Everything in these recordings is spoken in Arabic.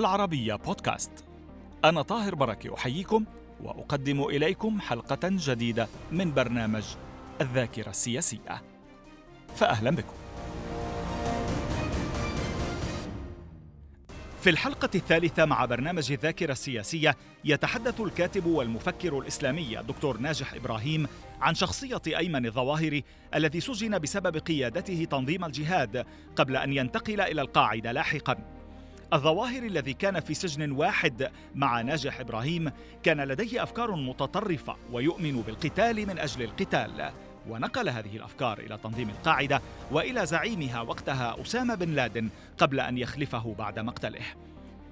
العربية بودكاست. أنا طاهر بركة أحييكم وأقدم إليكم حلقة جديدة من برنامج الذاكرة السياسية. فأهلا بكم. في الحلقة الثالثة مع برنامج الذاكرة السياسية يتحدث الكاتب والمفكر الإسلامي الدكتور ناجح إبراهيم عن شخصية أيمن الظواهري الذي سجن بسبب قيادته تنظيم الجهاد قبل أن ينتقل إلى القاعدة لاحقاً. الظواهر الذي كان في سجن واحد مع ناجح إبراهيم كان لديه أفكار متطرفة ويؤمن بالقتال من أجل القتال. ونقل هذه الأفكار إلى تنظيم القاعدة وإلى زعيمها وقتها أسامة بن لادن قبل أن يخلفه بعد مقتله.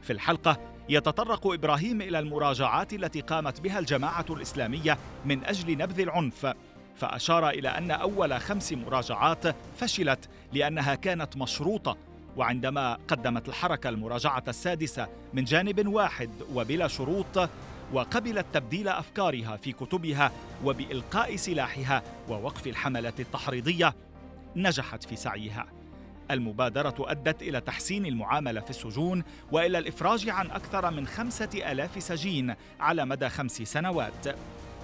في الحلقة يتطرق إبراهيم إلى المراجعات التي قامت بها الجماعة الإسلامية من أجل نبذ العنف فأشار إلى أن أول خمس مراجعات فشلت لأنها كانت مشروطة وعندما قدمت الحركة المراجعة السادسة من جانب واحد وبلا شروط وقبلت تبديل أفكارها في كتبها وبإلقاء سلاحها ووقف الحملة التحريضية نجحت في سعيها. المبادرة أدت إلى تحسين المعاملة في السجون وإلى الإفراج عن أكثر من خمسة ألاف سجين على مدى خمس سنوات.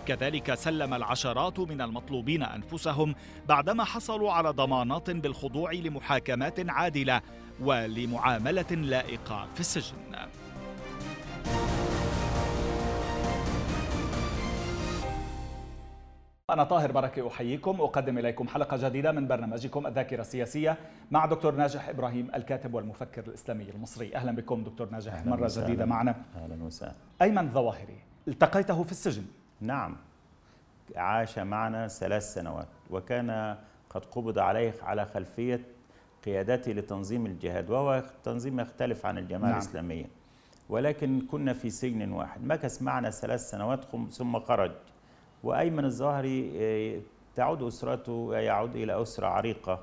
كذلك سلم العشرات من المطلوبين أنفسهم بعدما حصلوا على ضمانات بالخضوع لمحاكمات عادلة ولمعاملة لائقة في السجن. أنا طاهر بركة أحييكم وأقدم إليكم حلقة جديدة من برنامجكم الذاكرة السياسية مع دكتور ناجح إبراهيم الكاتب والمفكر الإسلامي المصري. أهلا بكم دكتور ناجح مرة جديدة معنا. أهلا وسهلا. أيمن ظواهري التقيته في السجن. نعم. عاش معنا ثلاث سنوات وكان قد قبض عليه على خلفية قيادته لتنظيم الجهاد وهو تنظيم يختلف عن الجماعة نعم. الإسلامية. ولكن كنا في سجن واحد. مكث معنا ثلاث سنوات ثم خرج. وأيمن الظاهري آه، تعود أسرته يعود إلى أسرة عريقة.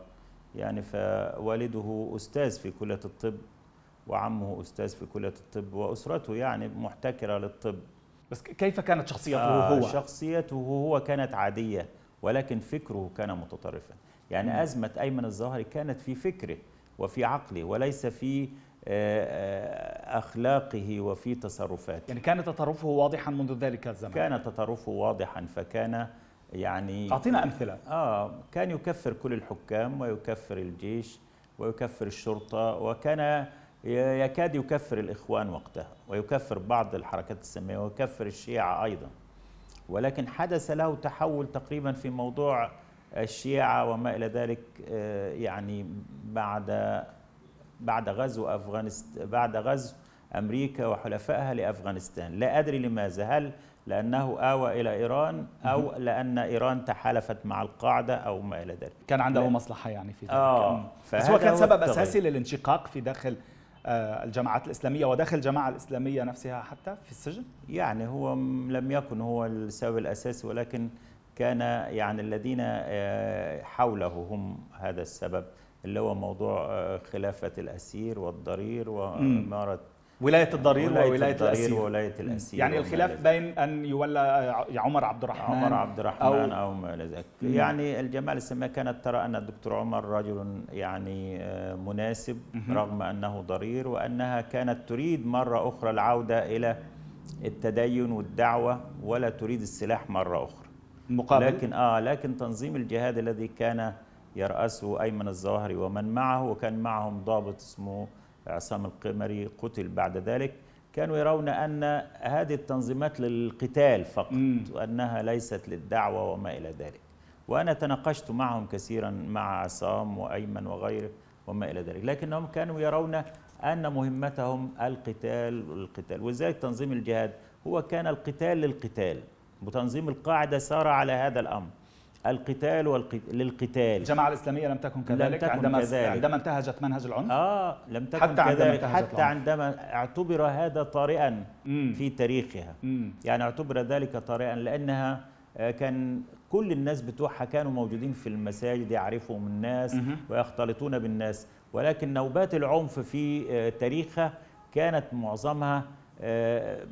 يعني فوالده أستاذ في كلية الطب وعمه أستاذ في كلية الطب وأسرته يعني محتكرة للطب. بس كيف كانت شخصيته آه هو؟ شخصيته هو كانت عادية ولكن فكره كان متطرفا يعني م. أزمة أيمن الظاهري كانت في فكره وفي عقله وليس في آه، آه، أخلاقه وفي تصرفاته يعني كان تطرفه واضحا منذ ذلك الزمن كان تطرفه واضحا فكان يعني أعطينا أمثلة آه كان يكفر كل الحكام ويكفر الجيش ويكفر الشرطة وكان يكاد يكفر الإخوان وقتها ويكفر بعض الحركات السامية ويكفر الشيعة أيضا. ولكن حدث له تحول تقريبا في موضوع الشيعة وما إلى ذلك آه، يعني بعد بعد غزو أفغانستان بعد غزو أمريكا وحلفائها لأفغانستان. لا أدري لماذا. هل لأنه آوى إلى إيران أو لأن إيران تحالفت مع القاعدة أو ما إلى ذلك. كان عنده مصلحة يعني في ذلك. آه بس هو كان سبب أساسي للانشقاق في داخل الجماعات الإسلامية وداخل الجماعة الإسلامية نفسها حتى في السجن؟ يعني هو لم يكن هو السبب الأساسي ولكن كان يعني الذين آه، حوله هم هذا السبب اللي هو موضوع آه، خلافة الأسير والضرير وإمارة ولاية الضرير ولاية, وولاية الأسير. وولاية الأسير يعني الخلاف بين أن يولى عمر عبد الرحمن عمر عبد الرحمن أو, أو ما إلى ذلك. يعني الجماعة الإسلامية كانت ترى أن الدكتور عمر رجل يعني آه، مناسب رغم أنه ضرير وأنها كانت تريد مرة أخرى العودة إلى التدين والدعوة ولا تريد السلاح مرة أخرى. مقابل؟ لكن آه لكن تنظيم الجهاد الذي كان يرأسه أيمن الظاهري ومن معه وكان معهم ضابط اسمه عصام القمري قتل بعد ذلك كانوا يرون أن هذه التنظيمات للقتال فقط مم. وأنها ليست للدعوة وما إلى ذلك. وأنا تناقشت معهم كثيرا مع عصام وأيمن وغيره وما إلى ذلك لكنهم كانوا يرون أن مهمتهم القتال والقتال. ولذلك تنظيم الجهاد هو كان القتال للقتال. وتنظيم القاعدة سار على هذا الأمر. القتال والق... للقتال الجماعة الإسلامية لم تكن كذلك لم تكن عندما كذلك. عندما انتهجت منهج العنف آه لم تكن حتى كذلك عندما حتى عندما اعتبر هذا طارئا مم. في تاريخها مم. يعني اعتبر ذلك طارئا لأنها آه، كان كل الناس بتوعها كانوا موجودين في المساجد يعرفهم الناس مم. ويختلطون بالناس ولكن نوبات العنف في آه، تاريخها كانت معظمها آه،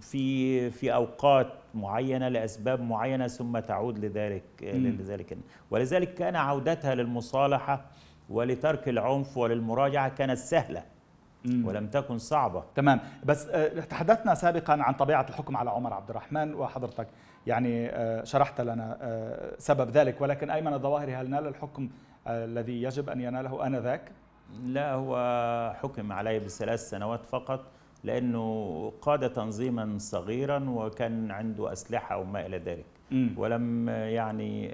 في في أوقات معينة لأسباب معينة ثم تعود لذلك لذلك. ولذلك كان عودتها للمصالحة ولترك العنف وللمراجعة كانت سهلة ولم تكن صعبة. تمام. بس آه، تحدثنا سابقا عن طبيعة الحكم على عمر عبد الرحمن وحضرتك. يعني آه، شرحت لنا آه، سبب ذلك. ولكن أيمن الظواهري هل نال الحكم الذي يجب أن يناله آنذاك؟ لا هو حكم عليه بثلاث سنوات فقط. لأنه قاد تنظيما صغيرا وكان عنده أسلحة وما إلى ذلك. ولم يعني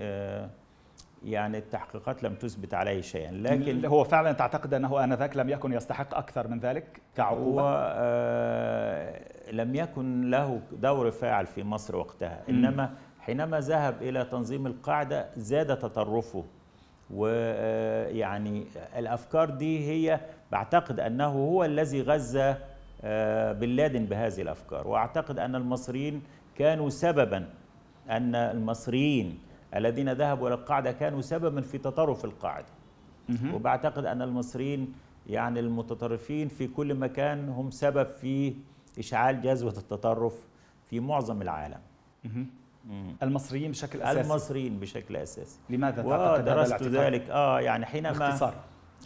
يعني التحقيقات لم تثبت عليه شيئا. لكن هو فعلا تعتقد أنه آنذاك لم يكن يستحق أكثر من ذلك كعقوبة؟ هو آه لم يكن له دور فاعل في مصر وقتها. إنما حينما ذهب إلى تنظيم القاعدة زاد تطرفه. ويعني آه، الأفكار دي هي بعتقد أنه هو الذي غذى آه بن لادن بهذه الأفكار. وأعتقد أن المصريين كانوا سببا أن المصريين الذين ذهبوا إلى القاعدة كانوا سببا في تطرف القاعدة. وبعتقد أن المصريين يعني المتطرفين في كل مكان هم سبب في إشعال جذوة التطرف في معظم العالم. المصريين بشكل أساسي. المصريين بشكل أساسي. لماذا تعتقد درست ذلك. آه يعني حينما باختصار.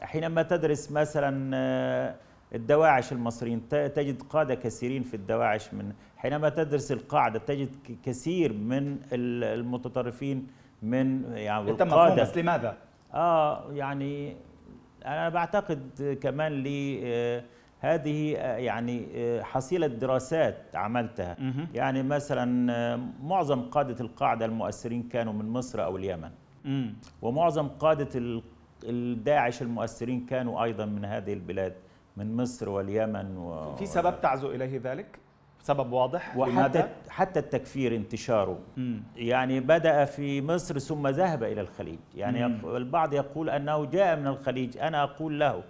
حينما تدرس مثلا آه، الدواعش المصريين تجد قادة كثيرين في الدواعش من حينما تدرس القاعدة تجد كثير من المتطرفين من يعني القادة بس لماذا؟ آه يعني أنا بعتقد كمان لي آه هذه آه يعني آه حصيلة دراسات عملتها مه. يعني مثلا معظم قادة القاعدة المؤثرين كانوا من مصر أو اليمن. ومعظم قادة الداعش المؤثرين كانوا أيضا من هذه البلاد من مصر واليمن و... في سبب تعزو إليه ذلك؟ سبب واضح وحتى لماذا؟ حتى التكفير انتشاره مم. يعني بدأ في مصر ثم ذهب إلى الخليج يعني مم. البعض يقول أنه جاء من الخليج أنا أقول له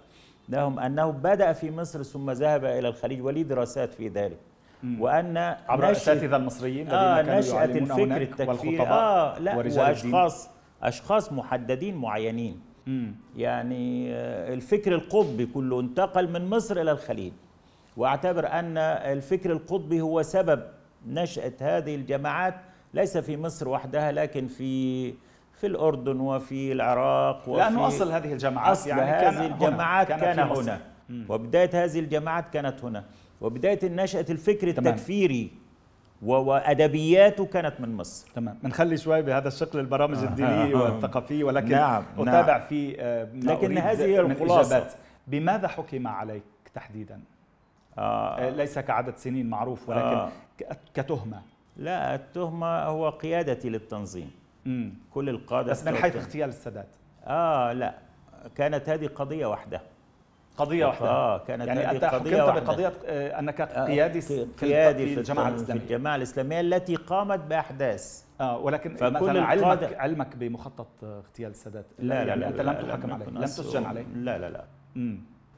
لهم أنه بدأ في مصر ثم ذهب إلى الخليج ولي دراسات في ذلك مم. وأن عبر الاساتذه المصريين آه نشاه الفكر التكفيري آه لا واشخاص أشخاص محددين معينين يعني آه، الفكر القطبي كله انتقل من مصر إلى الخليج. واعتبر أن الفكر القطبي هو سبب نشأة هذه الجماعات ليس في مصر وحدها لكن في في الأردن وفي العراق وفي لأنه أصل هذه الجماعات أصل يعني هذه الجماعات هنا. كان, كان هنا. وبداية هذه الجماعات كانت هنا. وبداية نشأة الفكر تمام. التكفيري وأدبياته كانت من مصر. تمام. بنخلي شوي بهذا الشكل البرامج الدينية والثقافية ولكن نعم أتابع نعم. في آه، لكن هذه هي الخلاصة. بماذا حكم عليك تحديدا؟ آه. آه. ليس كعدد سنين معروف ولكن آه. كتهمة. لا التهمة هو قيادتي للتنظيم. مم. كل القادة بس من حيث اغتيال السادات. آه لا. كانت هذه قضية واحدة. قضية واحدة. آه كانت يعني أنت قضية واحدة. بقضية آه، أنك آه، قيادي في قيادي في الجماعة الإسلامية. في الجماعة الإسلامية التي قامت بأحداث. آه ولكن مثلا علمك علمك بمخطط اغتيال السادات لا لا يعني لا أنت لم تحكم عليه لم تسجن عليه. لا لا لا.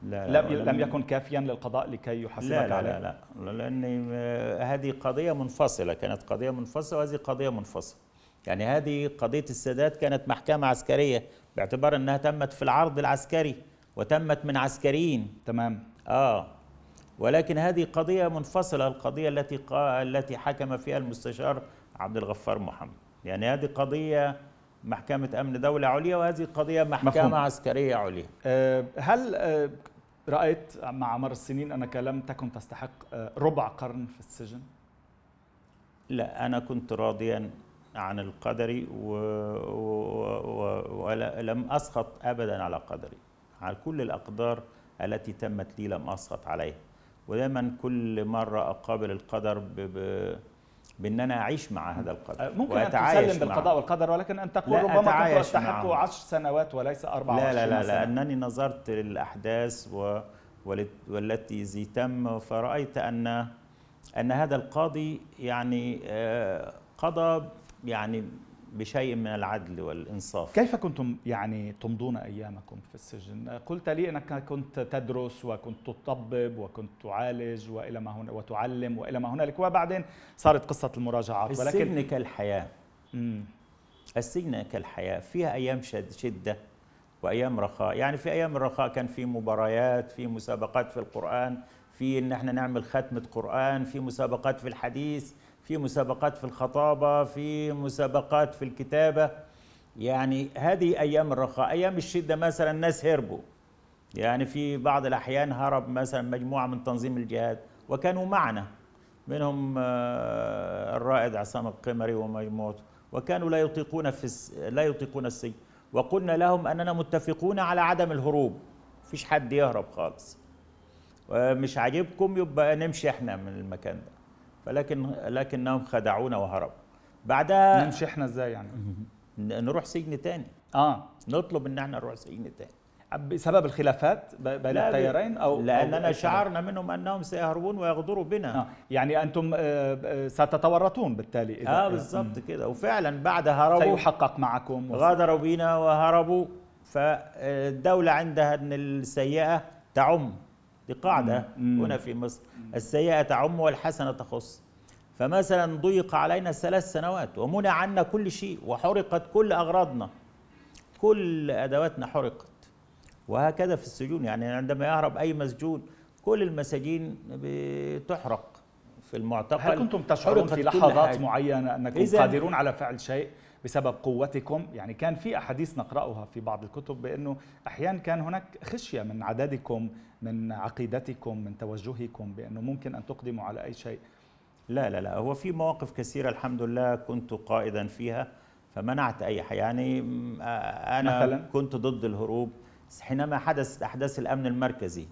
لا, لا لم, لم يكن كافيا للقضاء لكي يحاسبك لا لا عليه. لا لا. آه، هذه قضية منفصلة. كانت قضية منفصلة وهذه قضية منفصلة. يعني هذه قضية السادات كانت محكمة عسكرية باعتبار أنها تمت في العرض العسكري. وتمت من عسكريين تمام آه ولكن هذه قضيه منفصله القضية التي قا... التي حكم فيها المستشار عبد الغفار محمد يعني هذه قضيه محكمه امن دوله عليا وهذه قضيه محكمه مفهوم. عسكريه عليا أه هل أه رايت مع مر السنين انك لم تكن تستحق أه ربع قرن في السجن لا أنا كنت راضيا عن القدر و... و... و... ولم اسخط ابدا على قدري على كل الأقدار التي تمت لي لم أسخط عليها. ودائما كل مرة أقابل القدر ب... ب... بأن أنا أعيش مع هذا القدر ممكن أن تسلم بالقضاء والقدر ولكن أن تقول ربما كنت استحق عشر سنوات وليس أربع لا لا لا لأنني نظرت للأحداث و... والتي زي تم فرأيت ان أن هذا القاضي يعني آه، قضى يعني بشيء من العدل والإنصاف. كيف كنتم يعني تمضون أيامكم في السجن؟ قلت لي أنك كنت تدرس وكنت تطبب وكنت تعالج وإلى ما هنا وتعلم وإلى ما هنالك وبعدين صارت قصة المراجعات ولكن السجن كالحياة. مم. السجن كالحياة. فيها أيام شد شدة وأيام رخاء. يعني في أيام الرخاء كان في مباريات في مسابقات في القرآن في إن إحنا نعمل ختمة قرآن في مسابقات في الحديث. في مسابقات في الخطابة في مسابقات في الكتابة. يعني هذه أيام الرخاء أيام الشدة مثلا الناس هربوا. يعني في بعض الأحيان هرب مثلا مجموعة من تنظيم الجهاد وكانوا معنا. منهم آه، الرائد عصام القمري ومجموعته وكانوا لا يطيقون في لا يطيقون السجن. وقلنا لهم أننا متفقون على عدم الهروب. فيش حد يهرب خالص. ومش عاجبكم يبقى نمشي إحنا من المكان ده. فلكن لكنهم خدعونا وهربوا. بعدها نمشي إحنا إزاي يعني؟ نروح سجن تاني. آه. نطلب إن إحنا نروح سجن تاني. بسبب الخلافات بين التيارين أو لاننا شعرنا منهم أنهم سيهربون ويغدروا بنا. آه. يعني أنتم آه، آه، ستتورطون بالتالي إذا آه بالضبط كده. وفعلا بعد هربوا سيحقق معكم. غادروا بنا وهربوا. فالدولة عندها إن السيئة تعم. دي قاعدة مم. هنا في مصر. السيئة تعم والحسنة تخص. فمثلا ضيق علينا ثلاث سنوات ومنع عنا كل شيء وحرقت كل أغراضنا. كل أدواتنا حرقت. وهكذا في السجون. يعني عندما يهرب أي مسجون كل المساجين بتحرق. في المعتقل هل كنتم تشعرون في لحظات معينة أنكم قادرون على فعل شيء بسبب قوتكم؟ يعني كان في أحاديث نقرأها في بعض الكتب بأنه أحيانا كان هناك خشية من عددكم من عقيدتكم من توجهكم بأنه ممكن أن تقدموا على أي شيء. لا لا لا هو في مواقف كثيرة الحمد لله كنت قائدا فيها فمنعت أي حاجة. يعني أنا مثلاً؟ كنت ضد الهروب. حينما حدثت أحداث الأمن المركزي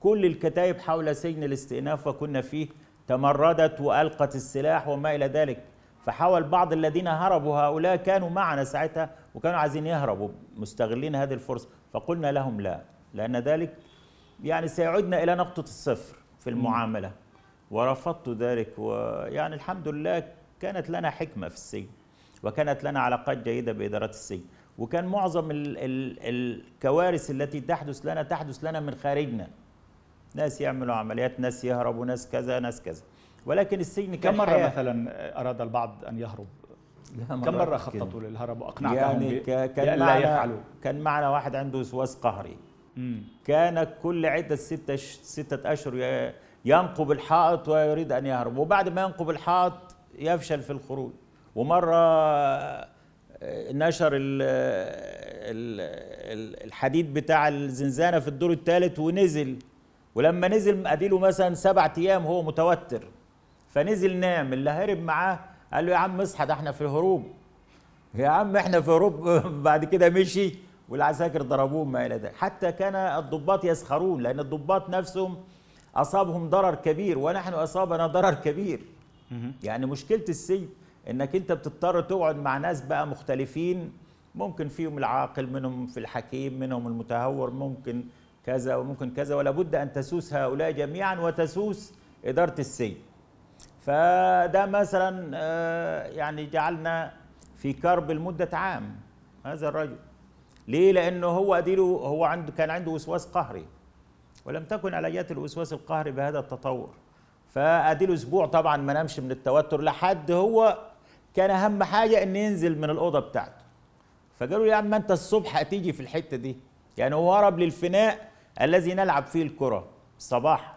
كل الكتائب حول سجن الاستئناف وكنا فيه تمردت وألقت السلاح وما إلى ذلك. فحاول بعض الذين هربوا هؤلاء كانوا معنا ساعتها وكانوا عايزين يهربوا مستغلين هذه الفرصة. فقلنا لهم لا لأن ذلك يعني سيعودنا إلى نقطة الصفر في المعاملة. ورفضت ذلك ويعني الحمد لله كانت لنا حكمة في السجن وكانت لنا علاقات جيدة بإدارة السجن. وكان معظم ال ال الكوارث التي تحدث لنا تحدث لنا من خارجنا. ناس يعملوا عمليات ناس يهربوا ناس كذا ناس كذا. ولكن السجن كان كم مرة حياة. مثلا أراد البعض أن يهرب؟ كم مرة خططوا للهرب؟ وأقنعتهم يعني كان معنا يفعلوا. كان معنا واحد عنده وسواس قهري. كان كل عدة ستة ستة أشهر ينقب الحائط ويريد أن يهرب. وبعد ما ينقب الحائط يفشل في الخروج. ومرة نشر الحديد بتاع الزنزانة في الدور الثالث ونزل. ولما نزل أديله مثلا سبع أيام هو متوتر. فنزل نام. اللي هرب معاه قال له يا عم اصحى ده إحنا في الهروب. يا عم إحنا في هروب بعد كده مشي. والعساكر ضربوه ما إلى ذلك. حتى كان الضباط يسخرون لأن الضباط نفسهم أصابهم ضرر كبير ونحن أصابنا ضرر كبير. يعني مشكلة السجن إنك أنت بتضطر تقعد مع ناس بقى مختلفين. ممكن فيهم العاقل منهم في الحكيم منهم المتهور ممكن كذا وممكن كذا ولا بد أن تسوس هؤلاء جميعا وتسوس إدارة السجن. فده مثلا آه، يعني جعلنا في كرب لمدة عام. هذا الرجل. ليه؟ لأنه هو أديله هو عنده كان عنده وسواس قهري ولم تكن علاجات الوسواس القهري بهذا التطور. فأديله أسبوع طبعا ما نامش من التوتر لحد هو كان أهم حاجة ان ينزل من الأوضة بتاعته. فقالوا يا عم أنت الصبح هتيجي في الحتة دي؟ يعني هو هرب للفناء الذي نلعب فيه الكرة الصباح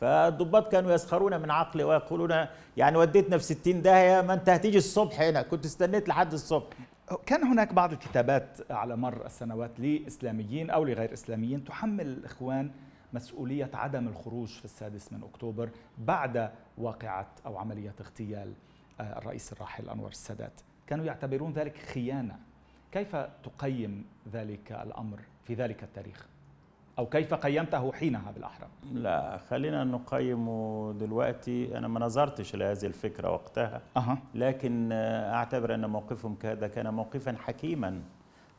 فالضباط كانوا يسخرون من عقلي ويقولون يعني وديتنا في 60 داهية ما انت هتيجي الصبح هنا. كنت استنيت لحد الصبح. كان هناك بعض الكتابات على مر السنوات لإسلاميين أو لغير إسلاميين تحمل الإخوان مسؤولية عدم الخروج في السادس من أكتوبر بعد واقعة أو عملية اغتيال الرئيس الراحل أنور السادات. كانوا يعتبرون ذلك خيانة. كيف تقيم ذلك الأمر في ذلك التاريخ؟ أو كيف قيمته حينها بالأحرى؟ لا خلينا نقيمه دلوقتي. أنا ما نظرتش لهذه الفكرة وقتها أه. لكن أعتبر أن موقفهم كذا كان موقفا حكيما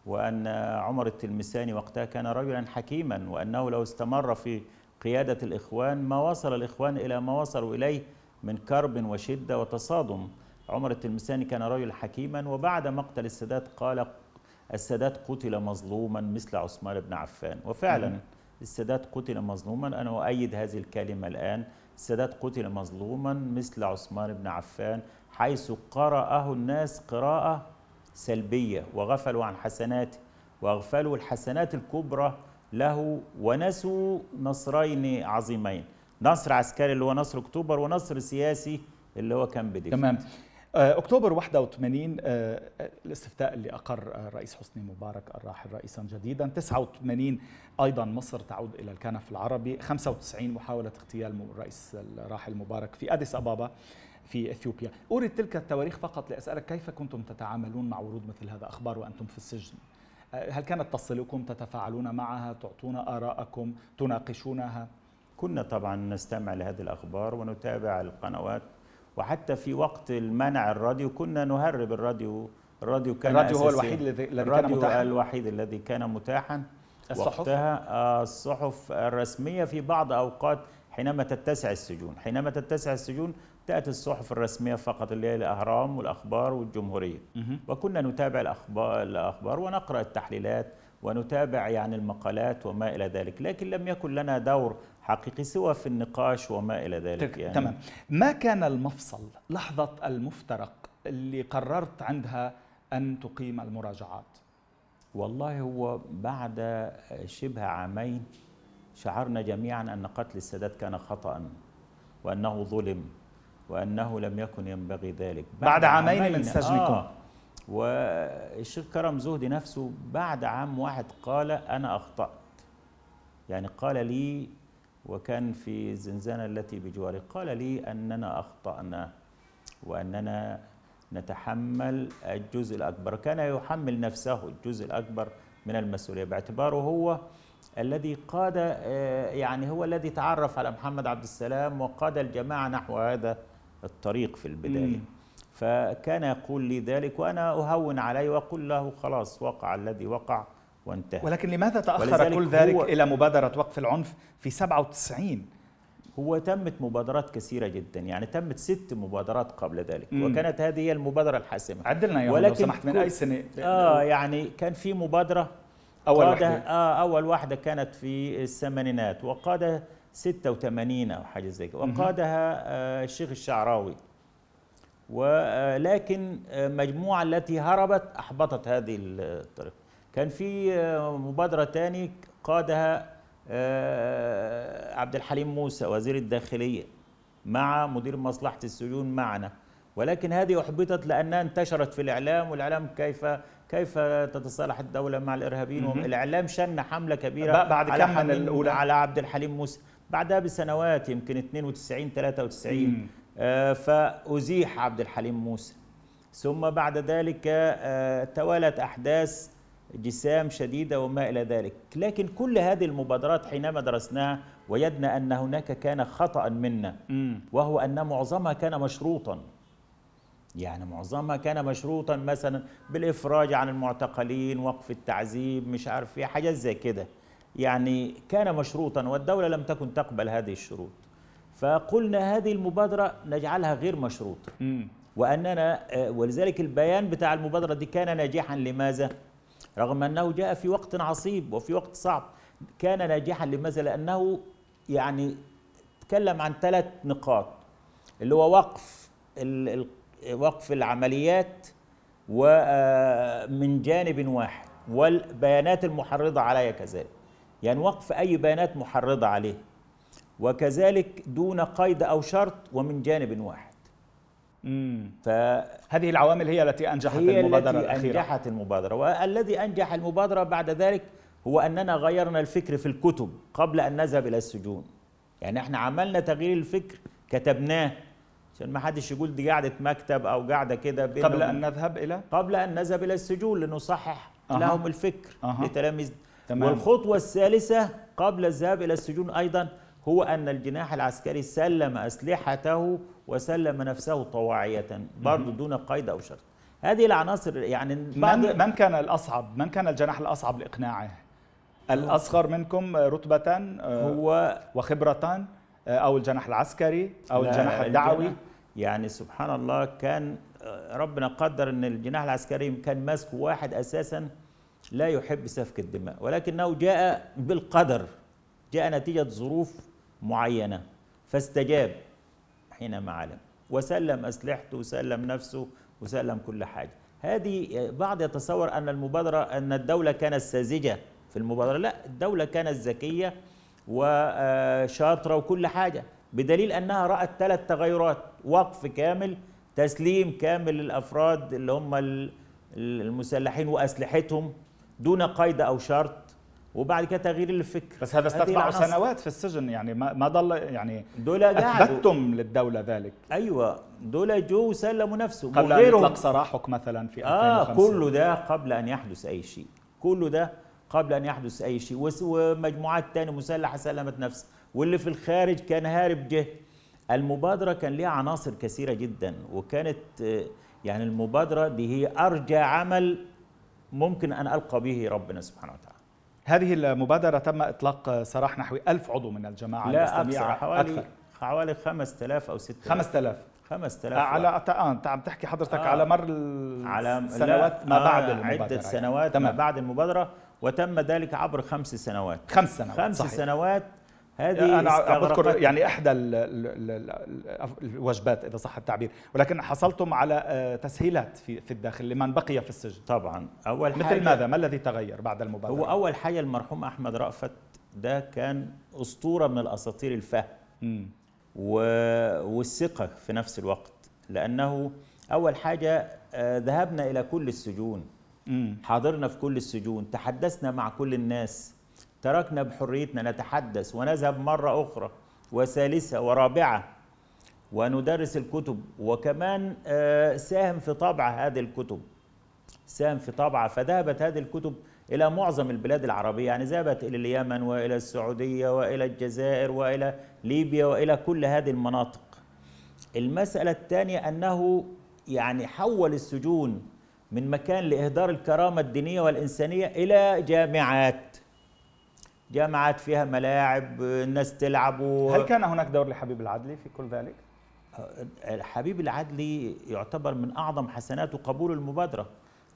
وأن عمر التلمساني وقتها كان رجلا حكيما وأنه لو استمر في قيادة الإخوان ما وصل الإخوان إلى ما وصلوا إليه من كرب وشدة وتصادم. عمر التلمساني كان رجل حكيما وبعد مقتل السادات قال السادات قتل مظلوما مثل عثمان بن عفان. وفعلا السادات قتل مظلوما. أنا أؤيد هذه الكلمة الآن. السادات قتل مظلوما مثل عثمان بن عفان حيث قرأه الناس قراءة سلبية وغفلوا عن حسناته وأغفلوا الحسنات الكبرى له ونسوا نصرين عظيمين. نصر عسكري اللي هو نصر أكتوبر ونصر سياسي اللي هو كان بدفع تمام. أكتوبر 81 آه، الاستفتاء اللي أقر الرئيس حسني مبارك الراحل رئيسا جديدا. 89 أيضا مصر تعود إلى الكنف العربي. 95 محاولة اغتيال الرئيس الراحل مبارك في أديس أبابا في إثيوبيا. اريد تلك التواريخ فقط لأسألك كيف كنتم تتعاملون مع ورود مثل هذا أخبار وأنتم في السجن؟ هل كانت تصلكم تتفاعلون معها تعطون آراءكم تناقشونها؟ كنا طبعا نستمع لهذه الأخبار ونتابع القنوات وحتى في وقت المنع الراديو كنا نهرب الراديو. الراديو كان الراديو هو الوحيد الذي كان متاحا. الوحيد الذي كان متاحا. الصحف؟ وقتها آه، الصحف الرسمية في بعض أوقات حينما تتسع السجون. حينما تتسع السجون تأتي الصحف الرسمية فقط اللي هي الأهرام والأخبار والجمهورية. وكنا نتابع الأخبار, الأخبار ونقرأ التحليلات ونتابع يعني المقالات وما إلى ذلك. لكن لم يكن لنا دور حقيقي سوى في النقاش وما إلى ذلك يعني. تمام. ما كان المفصل؟ لحظة المفترق اللي قررت عندها أن تقيم المراجعات. والله هو بعد شبه عامين شعرنا جميعا أن قتل السادات كان خطأ وأنه ظلم وأنه لم يكن ينبغي ذلك. بعد, بعد عامين, عامين من سجنكم. آه. والشيخ كرم زهدي نفسه بعد عام واحد قال أنا أخطأت. يعني قال لي وكان في الزنزانة التي بجواري. قال لي أننا أخطأنا وأننا نتحمل الجزء الأكبر. كان يحمل نفسه الجزء الأكبر من المسؤولية. باعتباره هو الذي قاد آه، يعني هو الذي تعرف على محمد عبد السلام وقاد الجماعة نحو هذا الطريق في البداية. فكان يقول لي ذلك وأنا أهون عليه وأقول له خلاص وقع الذي وقع. وانتهى. ولكن لماذا تأخر كل ذلك إلى مبادرة وقف العنف في 97 هو تمت مبادرات كثيرة جدا يعني تمت ست مبادرات قبل ذلك مم. وكانت هذه هي المبادرة الحاسمة. عدلنا يا ولكن لو سمحت من أي سنة؟ آه يعني كان في مبادرة أول واحدة. آه أول واحدة كانت في الثمانينات وقادها 86 أو حاجة زي كده وقادها آه الشيخ الشعراوي. ولكن مجموعة التي هربت أحبطت هذه الطريقة. كان في مبادرة تاني قادها آه، عبد الحليم موسى وزير الداخلية مع مدير مصلحة السجون معنا. ولكن هذه أحبطت لأنها انتشرت في الإعلام والإعلام كيف كيف تتصالح الدولة مع الإرهابيين؟ الإعلام شن حملة كبيرة بعد كم من الأولى؟ على عبد الحليم موسى. بعدها بسنوات يمكن 92 93 آه، فأزيح عبد الحليم موسى. ثم بعد ذلك آه، توالت أحداث جسام شديدة وما إلى ذلك. لكن كل هذه المبادرات حينما درسناها وجدنا أن هناك كان خطأ منا وهو أن معظمها كان مشروطا. يعني معظمها كان مشروطا مثلا بالإفراج عن المعتقلين وقف التعذيب مش عارف إيه حاجات زي كده. يعني كان مشروطا والدولة لم تكن تقبل هذه الشروط. فقلنا هذه المبادرة نجعلها غير مشروطة. وأننا آه، ولذلك البيان بتاع المبادرة دي كان ناجحا. لماذا؟ رغم أنه جاء في وقت عصيب وفي وقت صعب كان ناجحا لماذا؟ لأنه يعني تكلم عن ثلاث نقاط اللي هو وقف وقف العمليات ومن جانب واحد والبيانات المحرضة عليها كذلك يعني وقف أي بيانات محرضة عليه وكذلك دون قيد أو شرط ومن جانب واحد فهذه العوامل هي التي أنجحت هي المبادرة التي الأخيرة. أنجحت المبادرة. والذي أنجح المبادرة بعد ذلك هو أننا غيرنا الفكر في الكتب قبل أن نذهب إلى السجون. يعني إحنا عملنا تغيير الفكر كتبناه. عشان ما حدش يقول دي قاعدة مكتب أو قاعدة كده قبل أن نذهب إلى؟ قبل أن نذهب إلى السجون لنصحح أه. لهم الفكر أه. لتلاميذ. والخطوة الثالثة قبل الذهاب إلى السجون أيضا هو أن الجناح العسكري سلم أسلحته وسلم نفسه طواعية. برضه دون قيد أو شرط. هذه العناصر يعني من, من كان الأصعب؟ من كان الجناح الأصعب لإقناعه؟ الأصغر منكم رتبة آه، هو وخبرة آه، أو الجناح العسكري أو الجناح الدعوي؟ يعني سبحان الله كان آه، ربنا قدر أن الجناح العسكري كان ماسك واحد أساسا لا يحب سفك الدماء. ولكنه جاء بالقدر جاء نتيجة ظروف معينة فاستجاب. حينما علم وسلم أسلحته وسلم نفسه وسلم كل حاجة. هذه بعض يتصور أن المبادرة أن الدولة كانت ساذجة في المبادرة. لا الدولة كانت ذكية وشاطرة وكل حاجة. بدليل أنها رأت ثلاث تغيرات. وقف كامل تسليم كامل للأفراد اللي هم المسلحين وأسلحتهم دون قيد أو شرط. وبعد كده تغيير الفكر. بس هذا استتبعوا سنوات في السجن يعني ما ما ضل يعني دول أثبتتم للدولة ذلك. أيوه. دول جو وسلموا نفسهم قبل أن يطلق سراحك مثلا في 2005 آه كله ده قبل أن يحدث أي شيء. كله ده قبل أن يحدث أي شيء. ومجموعات تانية مسلحة سلمت نفسها. واللي في الخارج كان هارب جه. المبادرة كان ليها عناصر كثيرة جدا. وكانت يعني المبادرة دي هي أرجى عمل ممكن أن ألقى به ربنا سبحانه وتعالى. هذه المبادرة تم إطلاق سراح نحو ألف عضو من الجماعة لا الإسلامية أكثر حوالي أكثر. حوالي 5000 أو 6000 5000 5000 على آه أنت عم تحكي حضرتك آه. على مر السنوات ما بعد آه المبادرة عدة سنوات يعني. ما بعد المبادرة وتم ذلك عبر خمس سنوات خمس سنوات خمس صحيح. سنوات هذه أنا بذكر يعني إحدى الوجبات إذا صح التعبير. ولكن حصلتم على آه، تسهيلات في في الداخل لمن بقي في السجن. طبعا. أول مثل حاجة ماذا؟ ما الذي تغير بعد المبادرة؟ هو أول حاجة المرحوم أحمد رأفت ده كان أسطورة من الأساطير الفهم و... والثقة في نفس الوقت. لأنه أول حاجة آه، ذهبنا إلى كل السجون. حاضرنا في كل السجون. تحدثنا مع كل الناس. تركنا بحريتنا نتحدث ونذهب مرة أخرى وثالثة ورابعة وندرس الكتب وكمان آه، ساهم في طبع هذه الكتب. ساهم في طبعها فذهبت هذه الكتب إلى معظم البلاد العربية. يعني ذهبت إلى اليمن وإلى السعودية وإلى الجزائر وإلى ليبيا وإلى كل هذه المناطق. المسألة الثانية أنه يعني حول السجون من مكان لإهدار الكرامة الدينية والإنسانية إلى جامعات. جامعات فيها ملاعب الناس تلعب و... هل كان هناك دور لحبيب العدلي في كل ذلك؟ أه، حبيب العدلي يعتبر من أعظم حسناته قبول المبادرة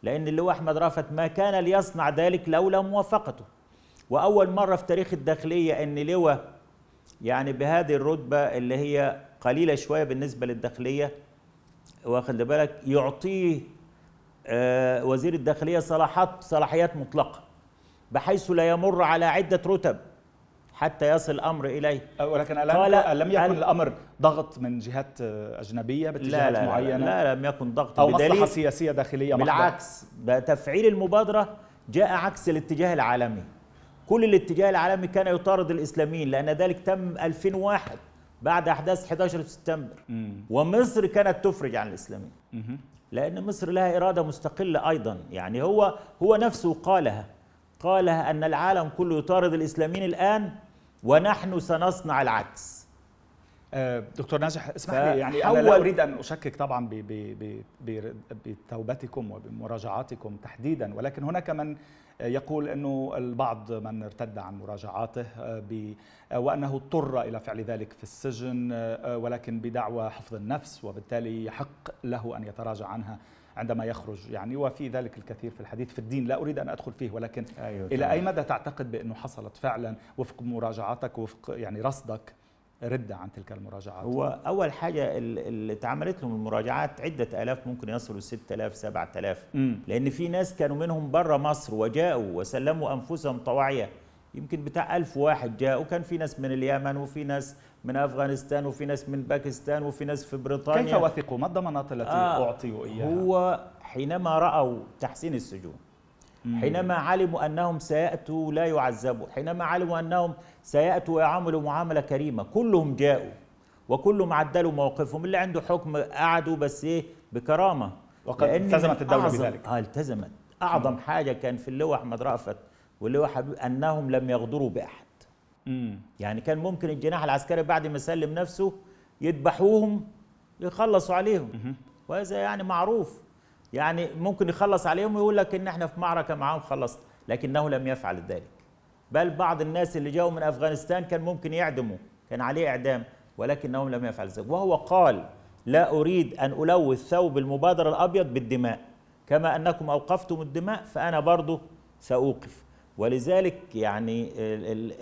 لأن اللواء أحمد رافت ما كان ليصنع ذلك لولا موافقته وأول مرة في تاريخ الداخلية إن لواء يعني بهذه الرتبة اللي هي قليلة شوية بالنسبة للداخلية واخد بالك يعطيه آه وزير الداخلية صلاحات صلاحيات مطلقة بحيث لا يمر على عدة رتب حتى يصل الامر إليه. ولكن قال لم يكن الأمر ضغط من جهات أجنبية باتجاهات لا لا معينة؟ لا لم يكن ضغط. أو مصلحة سياسية داخلية بالعكس تفعيل المبادرة جاء عكس الاتجاه العالمي. كل الاتجاه العالمي كان يطارد الإسلاميين لأن ذلك تم 2001 بعد أحداث 11 سبتمبر. ومصر كانت تفرج عن الإسلاميين. لأن مصر لها إرادة مستقلة أيضا. يعني هو هو نفسه قالها. قال أن العالم كله يطارد الإسلاميين الآن ونحن سنصنع العكس. آه، دكتور ناجح اسمح لي يعني أنا لا أريد أن أشكك طبعا بتوبتكم وبمراجعاتكم تحديدا ولكن هناك من يقول إنه البعض من ارتد عن مراجعاته آه، آه، وأنه اضطر إلى فعل ذلك في السجن ولكن بدعوى حفظ النفس وبالتالي يحق له أن يتراجع عنها. عندما يخرج يعني وفي ذلك الكثير في الحديث في الدين لا أريد أن أدخل فيه ولكن أيوة إلى أي مدى تعتقد بأنه حصلت فعلا وفق مراجعاتك وفق يعني رصدك ردة عن تلك المراجعات؟ هو أول حاجة اللي اتعملت لهم المراجعات عدة آلاف ممكن يصلوا 6000 7000 لأن في ناس كانوا منهم برا مصر وجاءوا وسلموا أنفسهم طواعية. يمكن بتاع ألف واحد جاء وكان في ناس من اليمن وفي ناس من أفغانستان وفي ناس من باكستان وفي ناس في بريطانيا. كيف وثقوا؟ ما الضمانات التي آه أعطيوا إياها؟ هو حينما رأوا تحسين السجون حينما علموا أنهم سيأتوا لا يعذبوا. حينما علموا أنهم سيأتوا ويعاملوا معاملة كريمة كلهم جاءوا وكلهم عدلوا موقفهم. اللي عنده حكم قعدوا بس إيه؟ بكرامة. وقد التزمت الدولة بذلك. آه التزمت. أعظم حاجة كان في اللواء أحمد رأفت واللواء حبيب أنهم لم يغدروا بأحد. مم. يعني كان ممكن الجناح العسكري بعد ما سلم نفسه يذبحوهم يخلصوا عليهم. مم. وهذا يعني معروف. يعني ممكن يخلص عليهم ويقول لك إن إحنا في معركة معاهم خلص لكنه لم يفعل ذلك. بل بعض الناس اللي جاوا من أفغانستان كان ممكن يعدموا كان عليه إعدام ولكنه لم يفعل ذلك. وهو قال لا أريد أن ألوث ثوب المبادرة الأبيض بالدماء. كما أنكم أوقفتم الدماء فأنا برضه سأوقف. ولذلك يعني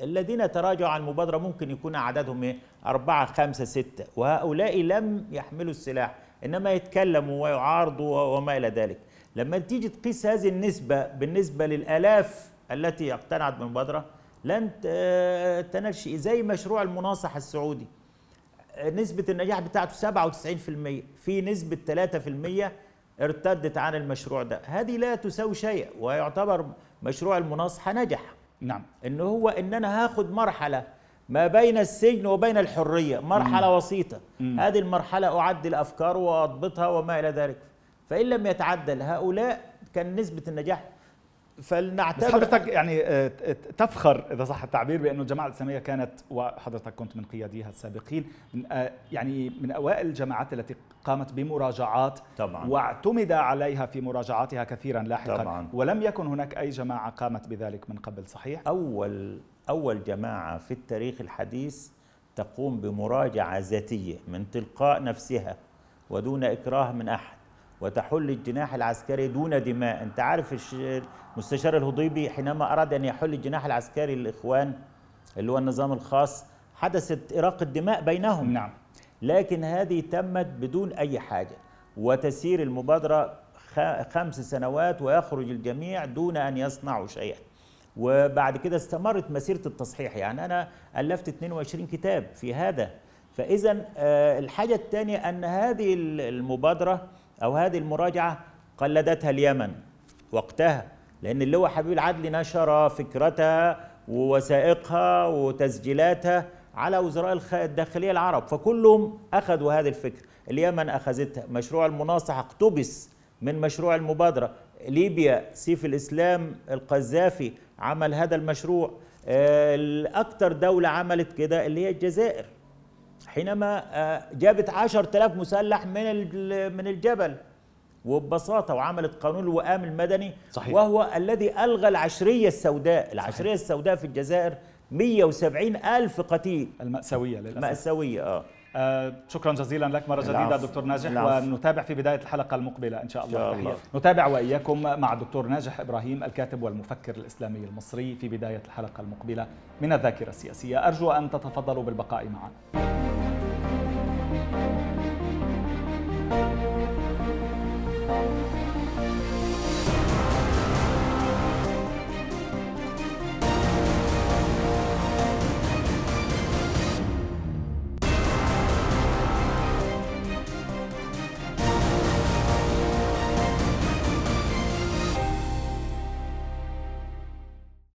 الذين تراجعوا عن المبادرة ممكن يكون عددهم إيه؟ أربعة خمسة ستة. وهؤلاء لم يحملوا السلاح إنما يتكلموا ويعارضوا وما إلى ذلك. لما تيجي تقيس هذه النسبة بالنسبة للآلاف التي اقتنعت بالمبادرة لن تنال شيء زي مشروع المناصحة السعودي. نسبة النجاح بتاعته 97% في نسبة 3% ارتدت عن المشروع ده. هذه لا تساوي شيء ويعتبر مشروع المناصحة نجح نعم إن هو إن أنا هاخد مرحلة ما بين السجن وبين الحرية مرحلة مم. وسيطة مم. هذه المرحلة أعدل أفكار وأضبطها وما إلى ذلك فإن لم يتعدل هؤلاء كان نسبة النجاح فلنعتبر بس حضرتك يعني آه، تفخر إذا صح التعبير بأنه الجماعه الاسلاميه كانت وحضرتك كنت من قياديها السابقين من آه، يعني من أوائل الجماعات التي قامت بمراجعات طبعا. واعتمد عليها في مراجعاتها كثيرا لاحقا. طبعا. ولم يكن هناك أي جماعة قامت بذلك من قبل صحيح؟ أول أول جماعة في التاريخ الحديث تقوم بمراجعة ذاتية من تلقاء نفسها ودون إكراه من أحد. وتحل الجناح العسكري دون دماء. أنت عارف المستشار الهضيبي حينما أراد أن يحل الجناح العسكري للإخوان اللي هو النظام الخاص حدثت إراقة دماء بينهم. نعم. لكن هذه تمت بدون أي حاجة. وتسير المبادرة خمس سنوات ويخرج الجميع دون أن يصنعوا شيئا. وبعد كده استمرت مسيرة التصحيح. يعني أنا ألفت 22 كتاب في هذا. فاذا آه، الحاجة الثانية أن هذه المبادرة أو هذه المراجعة قلدتها اليمن وقتها لأن اللواء حبيب العدل نشر فكرتها ووثائقها وتسجيلاتها على وزراء الداخلية العرب فكلهم أخذوا هذه الفكرة اليمن أخذتها مشروع المناصحة اقتبس من مشروع المبادرة. ليبيا سيف الإسلام القذافي عمل هذا المشروع. الأكثر دولة عملت كده اللي هي الجزائر. حينما آه، جابت عشر تلاف مسلح من من الجبل وببساطة وعملت قانون الوئام المدني صحيح. وهو الذي ألغى العشرية السوداء العشرية صحيح. السوداء في الجزائر 170 ألف قتيل المأساوية للأسف مأساوية آه. آه شكرا جزيلا لك مرة جديدة دكتور ناجح العفو. ونتابع في بداية الحلقة المقبلة إن شاء الله, الله. نتابع وإياكم مع الدكتور ناجح إبراهيم الكاتب والمفكر الإسلامي المصري في بداية الحلقة المقبلة من الذاكرة السياسية أرجو أن تتفضلوا بالبقاء معنا